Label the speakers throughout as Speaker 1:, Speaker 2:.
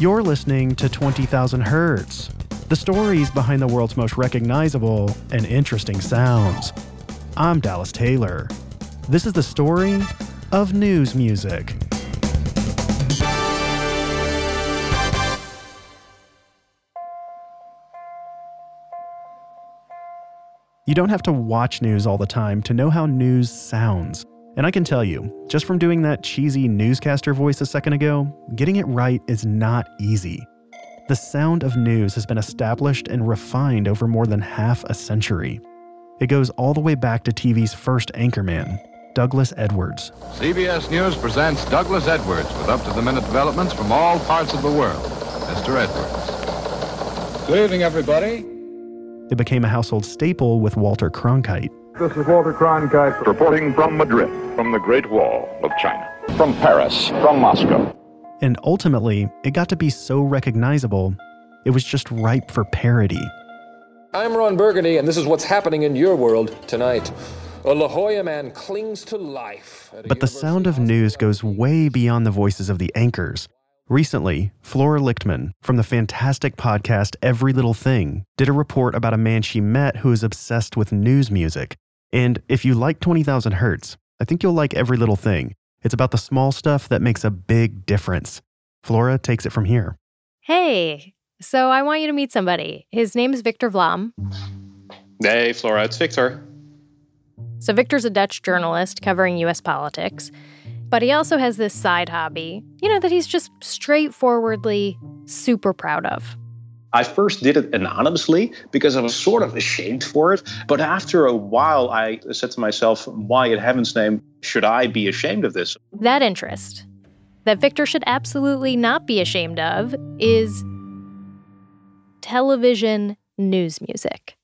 Speaker 1: You're listening to 20,000 Hertz, the stories behind the world's most recognizable and interesting sounds. I'm Dallas Taylor. This is the story of news music. You don't have to watch news all the time to know how news sounds. And I can tell you, just from doing that cheesy newscaster voice a second ago, getting it right is not easy. The sound of news has been established and refined over more than half a century. It goes all the way back to TV's first anchorman, Douglas Edwards.
Speaker 2: CBS News presents Douglas Edwards with up to the minute developments from all parts of the world. Mr. Edwards.
Speaker 3: Good evening, everybody.
Speaker 1: It became a household staple with Walter Cronkite.
Speaker 3: This is Walter Cronkite
Speaker 4: reporting from Madrid, from the Great Wall of China, from Paris, from Moscow.
Speaker 1: And ultimately, it got to be so recognizable, it was just ripe for parody.
Speaker 5: I'm Ron Burgundy, and this is what's happening in your world tonight. A La Jolla man clings to life.
Speaker 1: But the sound of news goes way beyond the voices of the anchors. Recently, Flora Lichtman from the fantastic podcast Every Little Thing did a report about a man she met who is obsessed with news music. And if you like 20,000 Hertz, I think you'll like every little thing. It's about the small stuff that makes a big difference. Flora takes it from here.
Speaker 6: Hey, so I want you to meet somebody. His name is Victor Vlam.
Speaker 7: Hey, Flora, it's Victor.
Speaker 6: So, Victor's a Dutch journalist covering US politics, but he also has this side hobby, you know, that he's just straightforwardly super proud of.
Speaker 7: I first did it anonymously because I was sort of ashamed for it. But after a while, I said to myself, why in heaven's name should I be ashamed of this?
Speaker 6: That interest that Victor should absolutely not be ashamed of is television news music,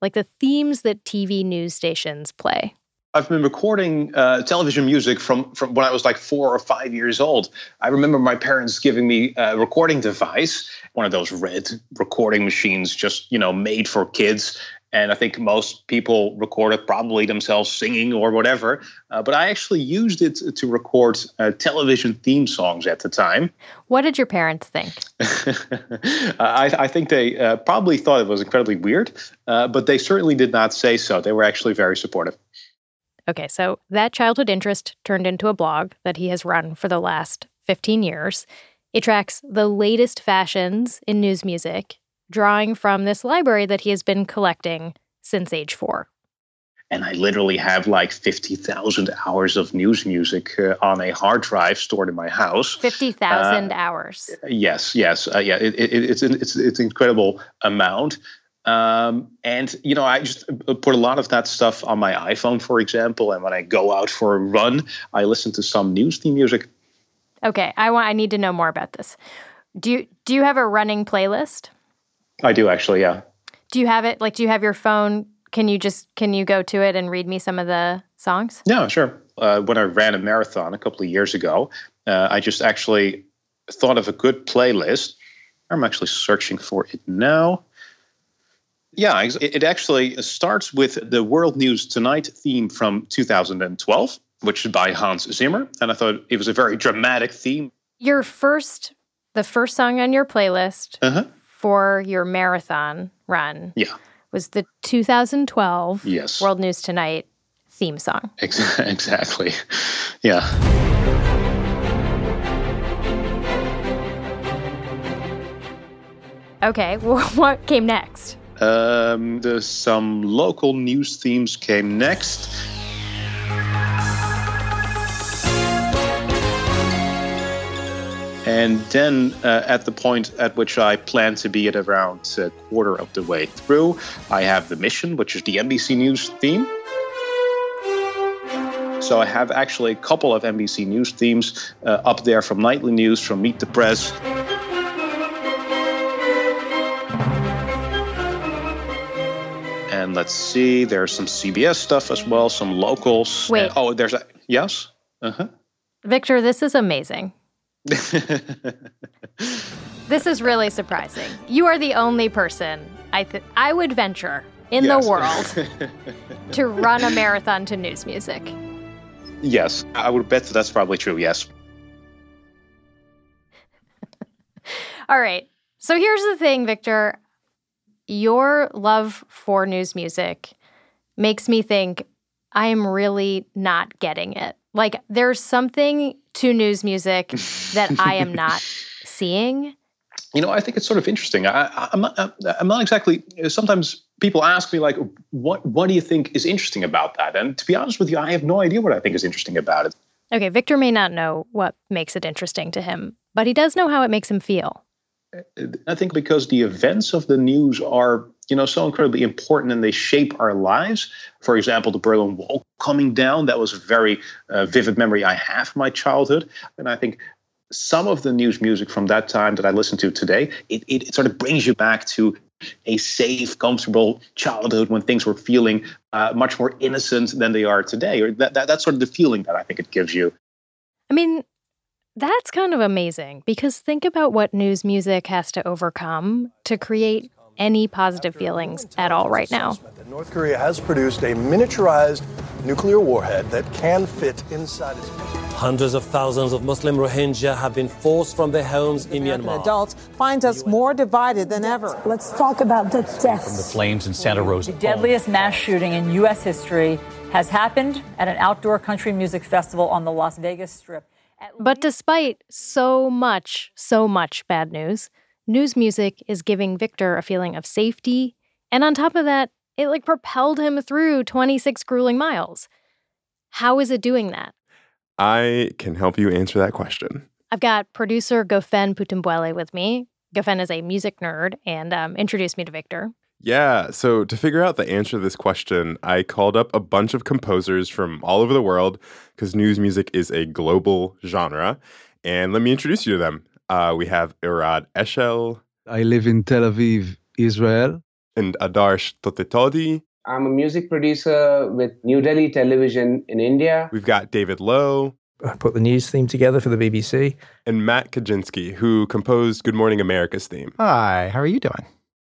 Speaker 6: like the themes that TV news stations play.
Speaker 7: I've been recording uh, television music from, from when I was like four or five years old. I remember my parents giving me a recording device, one of those red recording machines, just you know, made for kids. And I think most people recorded probably themselves singing or whatever. Uh, but I actually used it to record uh, television theme songs at the time.
Speaker 6: What did your parents think?
Speaker 7: I, I, think they uh, probably thought it was incredibly weird, uh, but they certainly did not say so. They were actually very supportive.
Speaker 6: Okay, so that childhood interest turned into a blog that he has run for the last 15 years. It tracks the latest fashions in news music, drawing from this library that he has been collecting since age four.
Speaker 7: And I literally have like 50,000 hours of news music uh, on a hard drive stored in my house.
Speaker 6: 50,000 uh, hours.
Speaker 7: Yes, yes. Uh, yeah, it, it, it's, it's, it's an incredible amount. Um, and you know, I just put a lot of that stuff on my iPhone, for example. And when I go out for a run, I listen to some news theme music.
Speaker 6: Okay, I want. I need to know more about this. Do you do you have a running playlist?
Speaker 7: I do actually. Yeah.
Speaker 6: Do you have it? Like, do you have your phone? Can you just can you go to it and read me some of the songs?
Speaker 7: Yeah, sure. Uh, when I ran a marathon a couple of years ago, uh, I just actually thought of a good playlist. I'm actually searching for it now. Yeah, it actually starts with the World News Tonight theme from 2012, which is by Hans Zimmer. And I thought it was a very dramatic theme.
Speaker 6: Your first, the first song on your playlist uh-huh. for your marathon run
Speaker 7: yeah.
Speaker 6: was the 2012
Speaker 7: yes.
Speaker 6: World News Tonight theme song.
Speaker 7: Exactly. Yeah.
Speaker 6: Okay, well, what came next?
Speaker 7: Um, the, some local news themes came next. And then, uh, at the point at which I plan to be at around a quarter of the way through, I have The Mission, which is the NBC News theme. So I have actually a couple of NBC News themes uh, up there from Nightly News, from Meet the Press. And let's see, there's some CBS stuff as well, some locals.
Speaker 6: Wait.
Speaker 7: Oh, there's a yes. Uh huh.
Speaker 6: Victor, this is amazing. this is really surprising. You are the only person I th- I would venture in yes. the world to run a marathon to news music.
Speaker 7: Yes, I would bet that that's probably true. Yes.
Speaker 6: All right. So here's the thing, Victor. Your love for news music makes me think I am really not getting it. Like there's something to news music that I am not seeing.
Speaker 7: You know, I think it's sort of interesting. I, am not. Uh, I'm not exactly. Sometimes people ask me like, "What? What do you think is interesting about that?" And to be honest with you, I have no idea what I think is interesting about it.
Speaker 6: Okay, Victor may not know what makes it interesting to him, but he does know how it makes him feel.
Speaker 7: I think because the events of the news are, you know, so incredibly important and they shape our lives. For example, the Berlin Wall coming down, that was a very uh, vivid memory I have from my childhood. And I think some of the news music from that time that I listen to today, it, it, it sort of brings you back to a safe, comfortable childhood when things were feeling uh, much more innocent than they are today. Or that, that, that's sort of the feeling that I think it gives you.
Speaker 6: I mean, that's kind of amazing because think about what news music has to overcome to create any positive feelings at all right now.
Speaker 8: North Korea has produced a miniaturized nuclear warhead that can fit inside its.
Speaker 9: Hundreds of thousands of Muslim Rohingya have been forced from their homes in Myanmar.
Speaker 10: Adults find us more divided than ever.
Speaker 11: Let's talk about the deaths.
Speaker 12: From the flames in Santa Rosa.
Speaker 13: The deadliest mass shooting in U.S. history has happened at an outdoor country music festival on the Las Vegas Strip.
Speaker 6: But despite so much, so much bad news, news music is giving Victor a feeling of safety. And on top of that, it like propelled him through 26 grueling miles. How is it doing that?
Speaker 14: I can help you answer that question.
Speaker 6: I've got producer Gofen Putumbwele with me. Gofen is a music nerd and um, introduced me to Victor.
Speaker 14: Yeah, so to figure out the answer to this question, I called up a bunch of composers from all over the world because news music is a global genre. And let me introduce you to them. Uh, we have Irad Eshel.
Speaker 15: I live in Tel Aviv, Israel.
Speaker 14: And Adarsh Thottetodi.
Speaker 16: I'm a music producer with New Delhi Television in India.
Speaker 14: We've got David Lowe.
Speaker 17: I put the news theme together for the BBC.
Speaker 14: And Matt Kajcienski, who composed Good Morning America's theme.
Speaker 18: Hi, how are you doing?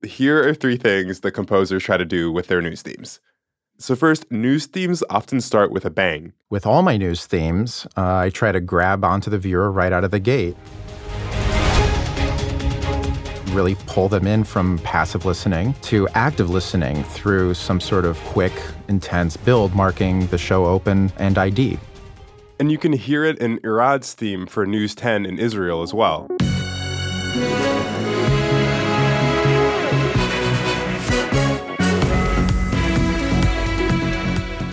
Speaker 14: Here are three things the composers try to do with their news themes. So, first, news themes often start with a bang.
Speaker 18: With all my news themes, uh, I try to grab onto the viewer right out of the gate. Really pull them in from passive listening to active listening through some sort of quick, intense build marking the show open and ID.
Speaker 14: And you can hear it in Irad's theme for News 10 in Israel as well.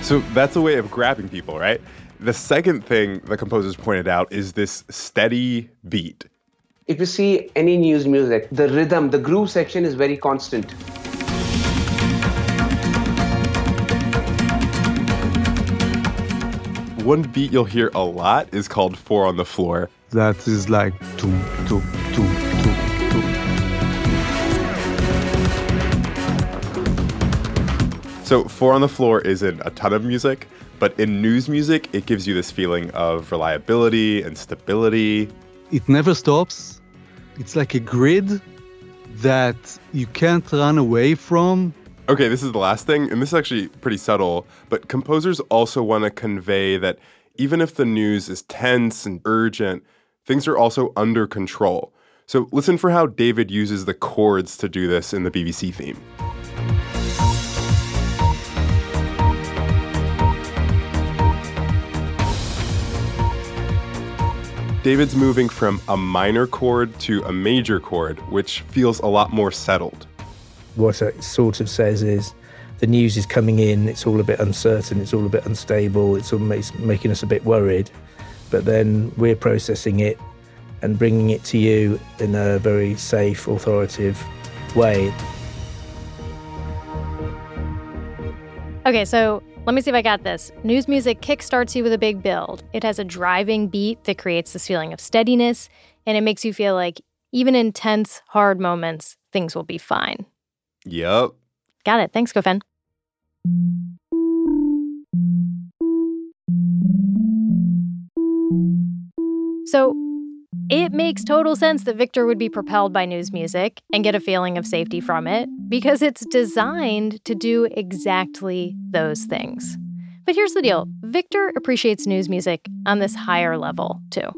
Speaker 14: So that's a way of grabbing people, right? The second thing the composers pointed out is this steady beat.
Speaker 16: If you see any news music, the rhythm, the groove section is very constant.
Speaker 14: One beat you'll hear a lot is called Four on the Floor.
Speaker 15: That is like two, two, two,
Speaker 14: So, Four on the Floor isn't a ton of music, but in news music, it gives you this feeling of reliability and stability.
Speaker 15: It never stops. It's like a grid that you can't run away from.
Speaker 14: Okay, this is the last thing, and this is actually pretty subtle, but composers also want to convey that even if the news is tense and urgent, things are also under control. So, listen for how David uses the chords to do this in the BBC theme. David's moving from a minor chord to a major chord, which feels a lot more settled.
Speaker 17: What it sort of says is the news is coming in, it's all a bit uncertain, it's all a bit unstable, it's all making us a bit worried. But then we're processing it and bringing it to you in a very safe, authoritative way.
Speaker 6: Okay, so let me see if I got this. News music kickstarts you with a big build. It has a driving beat that creates this feeling of steadiness, and it makes you feel like even in tense, hard moments, things will be fine.
Speaker 14: Yep.
Speaker 6: Got it. Thanks, Gofen. So, it makes total sense that Victor would be propelled by news music and get a feeling of safety from it because it's designed to do exactly those things. But here's the deal Victor appreciates news music on this higher level, too.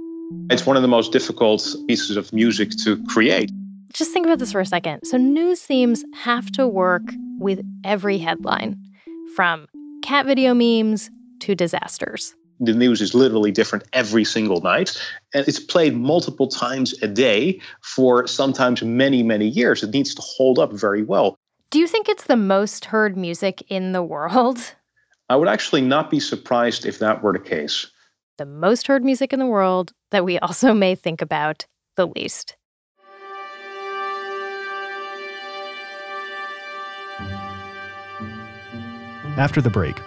Speaker 7: It's one of the most difficult pieces of music to create.
Speaker 6: Just think about this for a second. So, news themes have to work with every headline, from cat video memes to disasters.
Speaker 7: The news is literally different every single night, and it's played multiple times a day for sometimes many, many years. It needs to hold up very well.
Speaker 6: Do you think it's the most heard music in the world?
Speaker 7: I would actually not be surprised if that were the case.
Speaker 6: The most heard music in the world that we also may think about the least.
Speaker 1: After the break,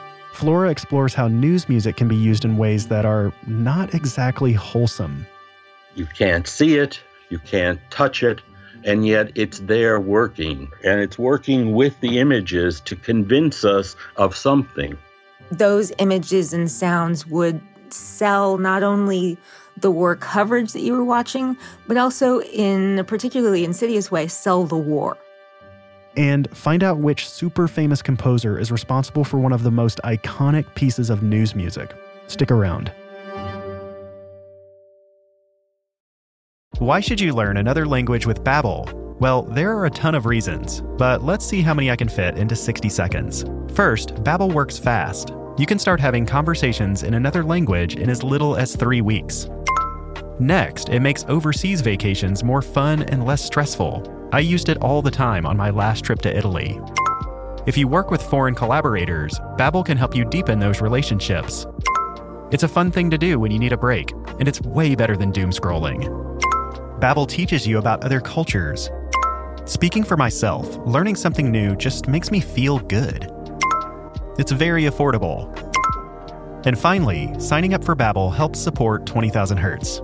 Speaker 1: Flora explores how news music can be used in ways that are not exactly wholesome.
Speaker 12: You can't see it, you can't touch it, and yet it's there working. And it's working with the images to convince us of something.
Speaker 19: Those images and sounds would sell not only the war coverage that you were watching, but also in a particularly insidious way, sell the war.
Speaker 1: And find out which super famous composer is responsible for one of the most iconic pieces of news music. Stick around. Why should you learn another language with Babbel? Well, there are a ton of reasons, but let's see how many I can fit into 60 seconds. First, Babbel works fast. You can start having conversations in another language in as little as 3 weeks. Next, it makes overseas vacations more fun and less stressful. I used it all the time on my last trip to Italy. If you work with foreign collaborators, Babbel can help you deepen those relationships. It's a fun thing to do when you need a break, and it's way better than doom scrolling. Babbel teaches you about other cultures. Speaking for myself, learning something new just makes me feel good. It's very affordable. And finally, signing up for Babbel helps support 20,000 Hertz.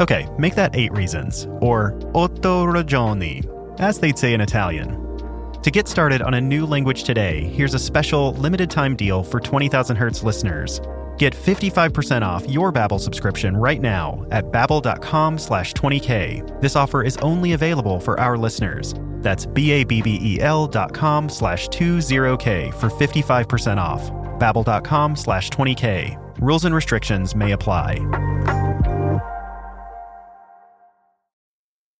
Speaker 1: Okay, make that eight reasons, or otto ragioni, as they'd say in Italian. To get started on a new language today, here's a special limited time deal for 20,000 Hertz listeners. Get 55% off your Babbel subscription right now at babbel.com slash 20k. This offer is only available for our listeners. That's B-A-B-B-E-L dot com slash 20k for 55% off. babbel.com slash 20k. Rules and restrictions may apply.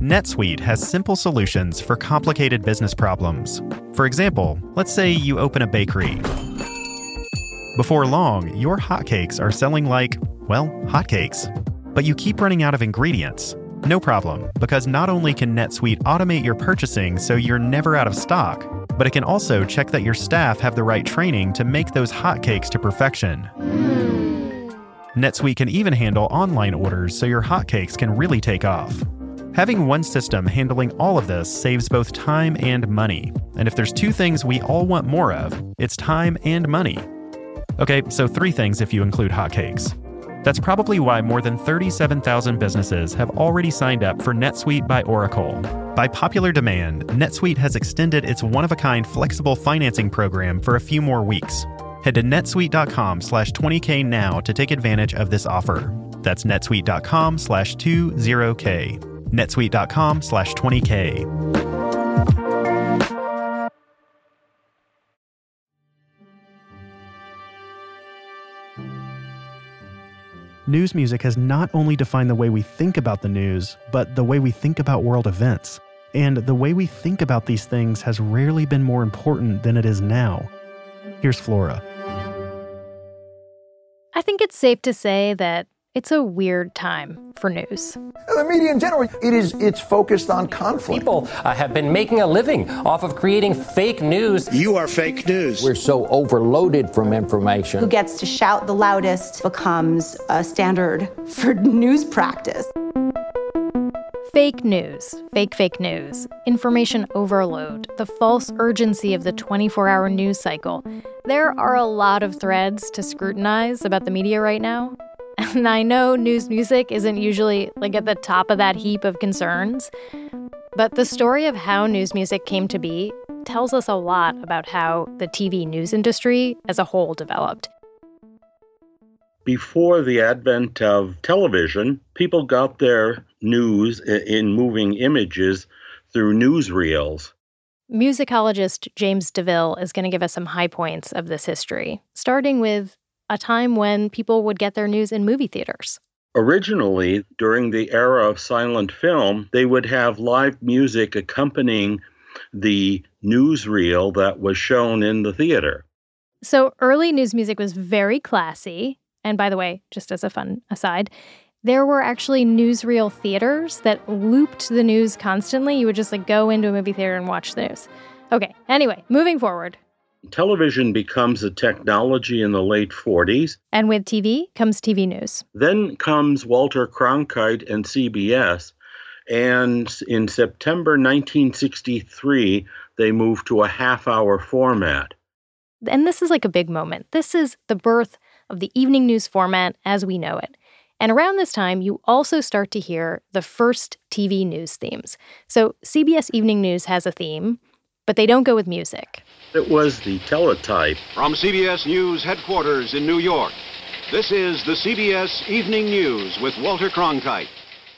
Speaker 1: NetSuite has simple solutions for complicated business problems. For example, let's say you open a bakery. Before long, your hotcakes are selling like, well, hotcakes. But you keep running out of ingredients. No problem, because not only can NetSuite automate your purchasing so you're never out of stock, but it can also check that your staff have the right training to make those hotcakes to perfection. Hmm. NetSuite can even handle online orders so your hotcakes can really take off. Having one system handling all of this saves both time and money. And if there's two things we all want more of, it's time and money. Okay, so three things if you include hotcakes. That's probably why more than 37,000 businesses have already signed up for NetSuite by Oracle. By popular demand, NetSuite has extended its one-of-a-kind flexible financing program for a few more weeks. Head to netsuite.com slash 20k now to take advantage of this offer. That's netsuite.com slash 20k netsuite.com slash 20k. News music has not only defined the way we think about the news, but the way we think about world events. And the way we think about these things has rarely been more important than it is now. Here's Flora.
Speaker 6: I think it's safe to say that it's a weird time for news.
Speaker 20: The media in general, it is it's focused on conflict.
Speaker 21: People uh, have been making a living off of creating fake news.
Speaker 22: You are fake news.
Speaker 23: We're so overloaded from information.
Speaker 24: Who gets to shout the loudest becomes a standard for news practice.
Speaker 6: Fake news, fake, fake news, information overload, the false urgency of the 24 hour news cycle. There are a lot of threads to scrutinize about the media right now. And I know news music isn't usually like at the top of that heap of concerns, but the story of how news music came to be tells us a lot about how the TV news industry as a whole developed.
Speaker 12: Before the advent of television, people got their news in moving images through newsreels.
Speaker 6: Musicologist James Deaville is going to give us some high points of this history, starting with a time when people would get their news in movie theaters.
Speaker 12: Originally, during the era of silent film, they would have live music accompanying the newsreel that was shown in the theater.
Speaker 6: So early news music was very classy. And by the way, just as a fun aside, there were actually newsreel theaters that looped the news constantly. You would just like go into a movie theater and watch the news. Okay, anyway, moving forward.
Speaker 12: Television becomes a technology in the late 40s.
Speaker 6: And with TV comes TV news.
Speaker 12: Then comes Walter Cronkite and CBS. And in September 1963, they moved to a half hour format.
Speaker 6: And this is like a big moment. This is the birth of the evening news format as we know it. And around this time, you also start to hear the first TV news themes. So CBS Evening News has a theme, but they don't go with music.
Speaker 12: It was the teletype.
Speaker 25: From CBS News headquarters in New York, this is the CBS Evening News with Walter Cronkite.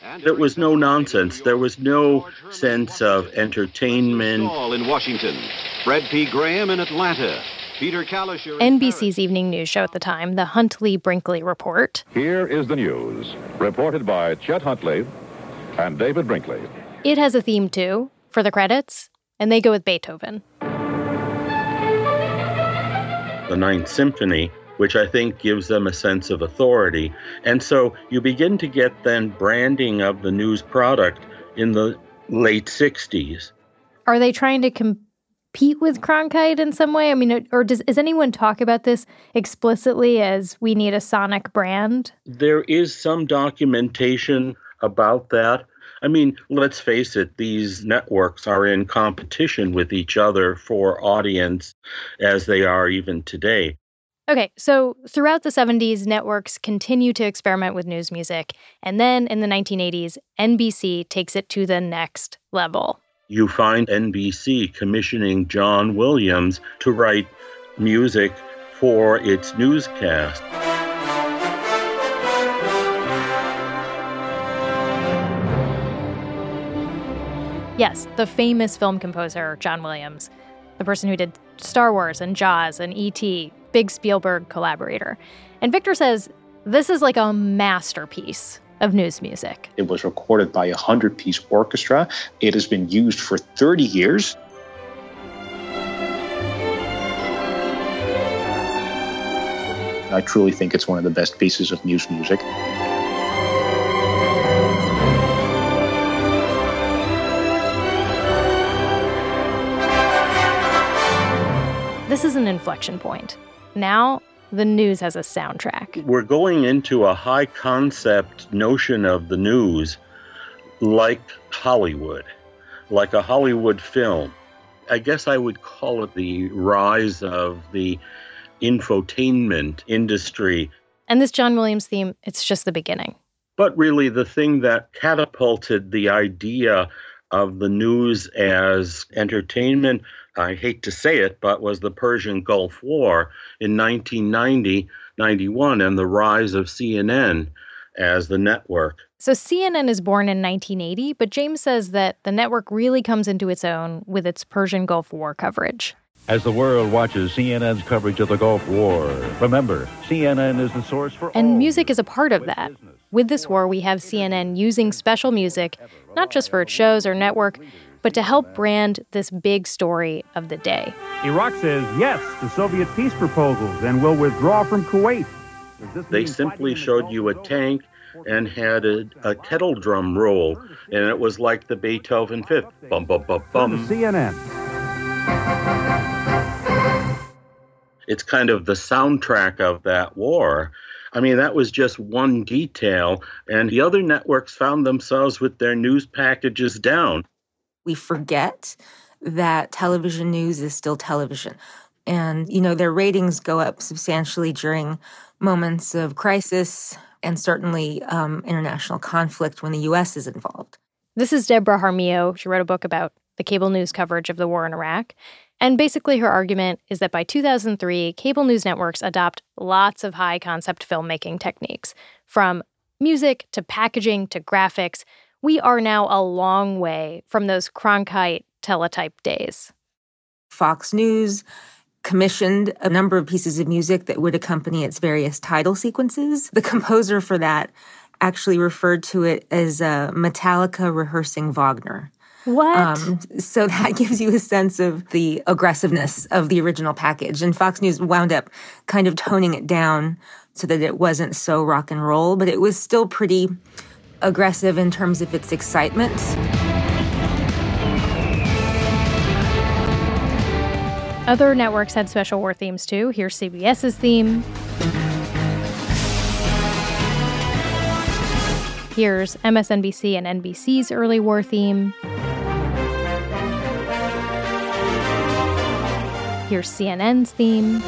Speaker 12: And there was no nonsense. There was no sense of entertainment.
Speaker 25: All in Washington. Fred P. Graham in Atlanta. Peter Kalischer.
Speaker 6: NBC's evening news show at the time, the Huntley Brinkley Report.
Speaker 26: Here is the news, reported by Chet Huntley and David Brinkley.
Speaker 6: It has a theme too for the credits, and they go with Beethoven.
Speaker 12: The Ninth Symphony, which I think gives them a sense of authority. And so you begin to get then branding of the news product in the late 60s.
Speaker 6: Are they trying to compete with Cronkite in some way? I mean, or does, does anyone talk about this explicitly as we need a sonic brand?
Speaker 12: There is some documentation about that. I mean, let's face it, these networks are in competition with each other for audience as they are even today.
Speaker 6: Okay, so throughout the 70s, networks continue to experiment with news music. And then in the 1980s, NBC takes it to the next level.
Speaker 12: You find NBC commissioning John Williams to write music for its newscast.
Speaker 6: Yes, the famous film composer, John Williams, the person who did Star Wars and Jaws and E.T., big Spielberg collaborator. And Victor says this is like a masterpiece of news music.
Speaker 7: It was recorded by a 100 piece orchestra. It has been used for 30 years. I truly think it's one of the best pieces of news music.
Speaker 6: This is an inflection point. Now, the news has a soundtrack.
Speaker 12: We're going into a high concept notion of the news like Hollywood, like a Hollywood film. I guess I would call it the rise of the infotainment industry.
Speaker 6: And this John Williams theme, it's just the beginning.
Speaker 12: But really, the thing that catapulted the idea of the news as entertainment I hate to say it, but was the Persian Gulf War in 1990 91 and the rise of CNN as the network.
Speaker 6: So CNN is born in 1980, but James says that the network really comes into its own with its Persian Gulf War coverage.
Speaker 26: As the world watches CNN's coverage of the Gulf War, remember, CNN is the source for
Speaker 6: And music is a part of that. With this war, we have CNN using special music, not just for its shows or network, but to help brand this big story of the day.
Speaker 27: Iraq says yes to Soviet peace proposals and will withdraw from Kuwait.
Speaker 12: They simply showed you a tank and had a, a, kettle drum roll, and it was like the Beethoven Fifth. Bum bum bum bum.
Speaker 27: CNN.
Speaker 12: It's kind of the soundtrack of that war. I mean, that was just one detail, and the other networks found themselves with their news packages down
Speaker 19: we forget that television news is still television. And, you know, their ratings go up substantially during moments of crisis, and certainly um, international conflict when the U.S. is involved.
Speaker 6: This is Deborah Jaramillo. She wrote a book about the cable news coverage of the war in Iraq. And basically, her argument is that by 2003, cable news networks adopt lots of high concept filmmaking techniques, from music to packaging to graphics. We are now a long way from those Cronkite teletype days.
Speaker 19: Fox News commissioned a number of pieces of music that would accompany its various title sequences. The composer for that actually referred to it as uh, Metallica rehearsing Wagner.
Speaker 6: What? Um,
Speaker 19: so that gives you a sense of the aggressiveness of the original package. And Fox News wound up kind of toning it down so that it wasn't so rock and roll, but it was still pretty aggressive in terms of its excitement.
Speaker 6: Other networks had special war themes too. Here's CBS's theme. Here's MSNBC and NBC's early war theme. Here's CNN's theme.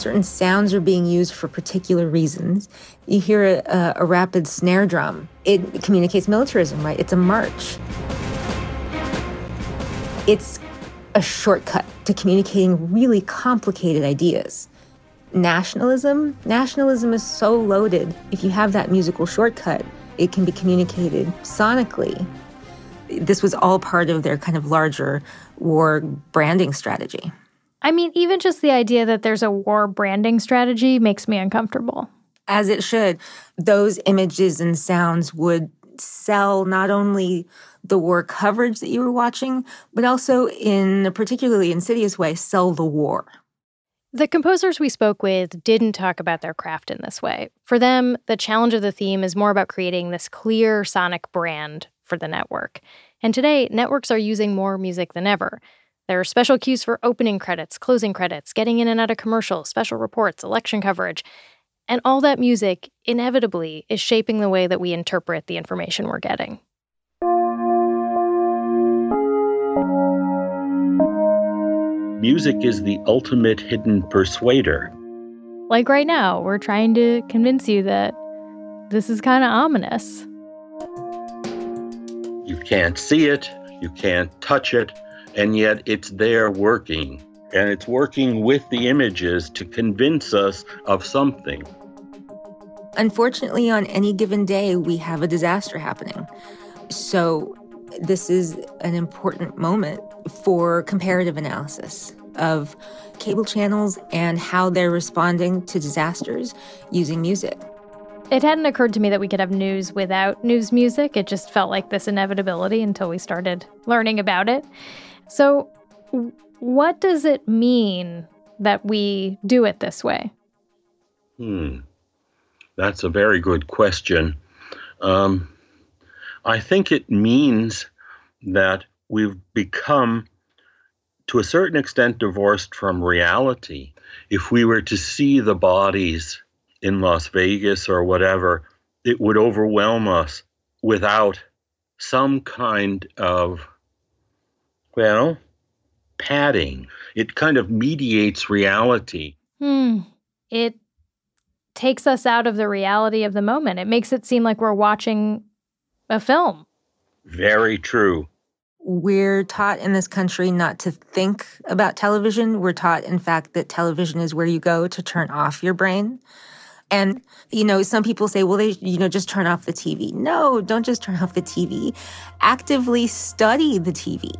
Speaker 19: Certain sounds are being used for particular reasons. You hear a, a rapid snare drum, it communicates militarism, right? It's a march. It's a shortcut to communicating really complicated ideas. Nationalism, nationalism is so loaded. If you have that musical shortcut, it can be communicated sonically this was all part of their kind of larger war branding strategy.
Speaker 6: I mean, even just the idea that there's a war branding strategy makes me uncomfortable.
Speaker 19: As it should. Those images and sounds would sell not only the war coverage that you were watching, but also in a particularly insidious way, sell the war.
Speaker 6: The composers we spoke with didn't talk about their craft in this way. For them, the challenge of the theme is more about creating this clear sonic brand for the network. And today, networks are using more music than ever. There are special cues for opening credits, closing credits, getting in and out of commercials, special reports, election coverage. And all that music, inevitably, is shaping the way that we interpret the information we're getting.
Speaker 12: Music is the ultimate hidden persuader.
Speaker 6: Like right now, we're trying to convince you that this is kind of ominous.
Speaker 12: You can't see it, you can't touch it, and yet it's there working. And it's working with the images to convince us of something.
Speaker 19: Unfortunately, on any given day, we have a disaster happening. So, this is an important moment for comparative analysis of cable channels and how they're responding to disasters using music.
Speaker 6: It hadn't occurred to me that we could have news without news music. It just felt like this inevitability until we started learning about it. So, what does it mean that we do it this way?
Speaker 12: Hmm. That's a very good question. Um, I think it means that we've become, to a certain extent, divorced from reality. If we were to see the bodies in Las Vegas or whatever, it would overwhelm us without some kind of, well, padding. It kind of mediates reality.
Speaker 6: Hmm. It takes us out of the reality of the moment. It makes it seem like we're watching a film.
Speaker 12: Very true.
Speaker 19: We're taught in this country not to think about television. We're taught, in fact, that television is where you go to turn off your brain. And, you know, some people say, well, they, you know, just turn off the TV. No, don't just turn off the TV. Actively study the TV.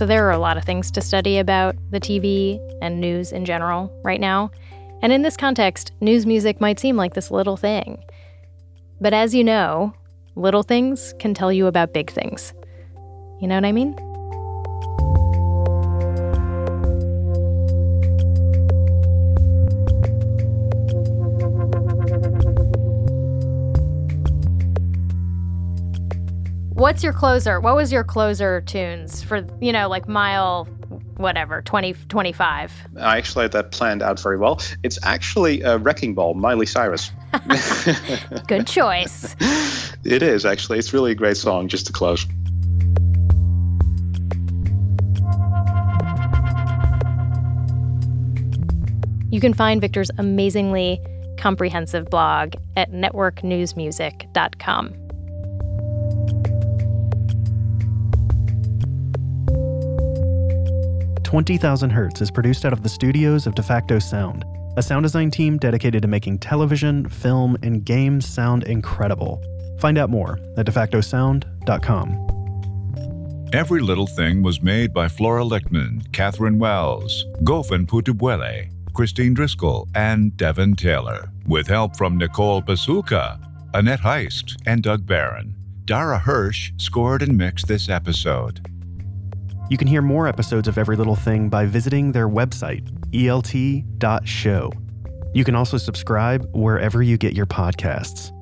Speaker 6: So there are a lot of things to study about the TV and news in general right now. And in this context, news music might seem like this little thing. But as you know, little things can tell you about big things. You know what I mean? What's your closer? What was your closer tunes for, you know, like mile whatever, 20, 25.
Speaker 7: I actually had that planned out very well. It's actually a Wrecking Ball, Miley Cyrus.
Speaker 6: Good choice.
Speaker 7: it is, actually. It's really a great song just to close.
Speaker 6: You can find Victor's amazingly comprehensive blog at networknewsmusic.com.
Speaker 1: Twenty Thousand Hertz is produced out of the studios of DeFacto Sound, a sound design team dedicated to making television, film, and games sound incredible. Find out more at defactosound.com.
Speaker 28: Every Little Thing was made by Flora Lichtman, Catherine Wells, Gofen Putubuele, Christine Driscoll, and Devin Taylor, with help from Nicole Pasulka, Annette Heist, and Doug Barron. Dara Hirsch scored and mixed this episode.
Speaker 1: You can hear more episodes of Every Little Thing by visiting their website, elt.show. You can also subscribe wherever you get your podcasts.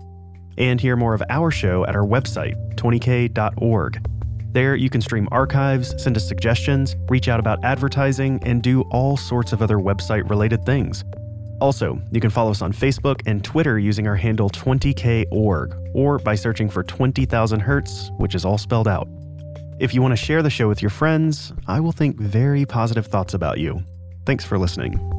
Speaker 1: And hear more of our show at our website, 20k.org. There, you can stream archives, send us suggestions, reach out about advertising, and do all sorts of other website related things. Also, you can follow us on Facebook and Twitter using our handle 20k.org or by searching for 20,000 Hertz, which is all spelled out. If you want to share the show with your friends, I will think very positive thoughts about you. Thanks for listening.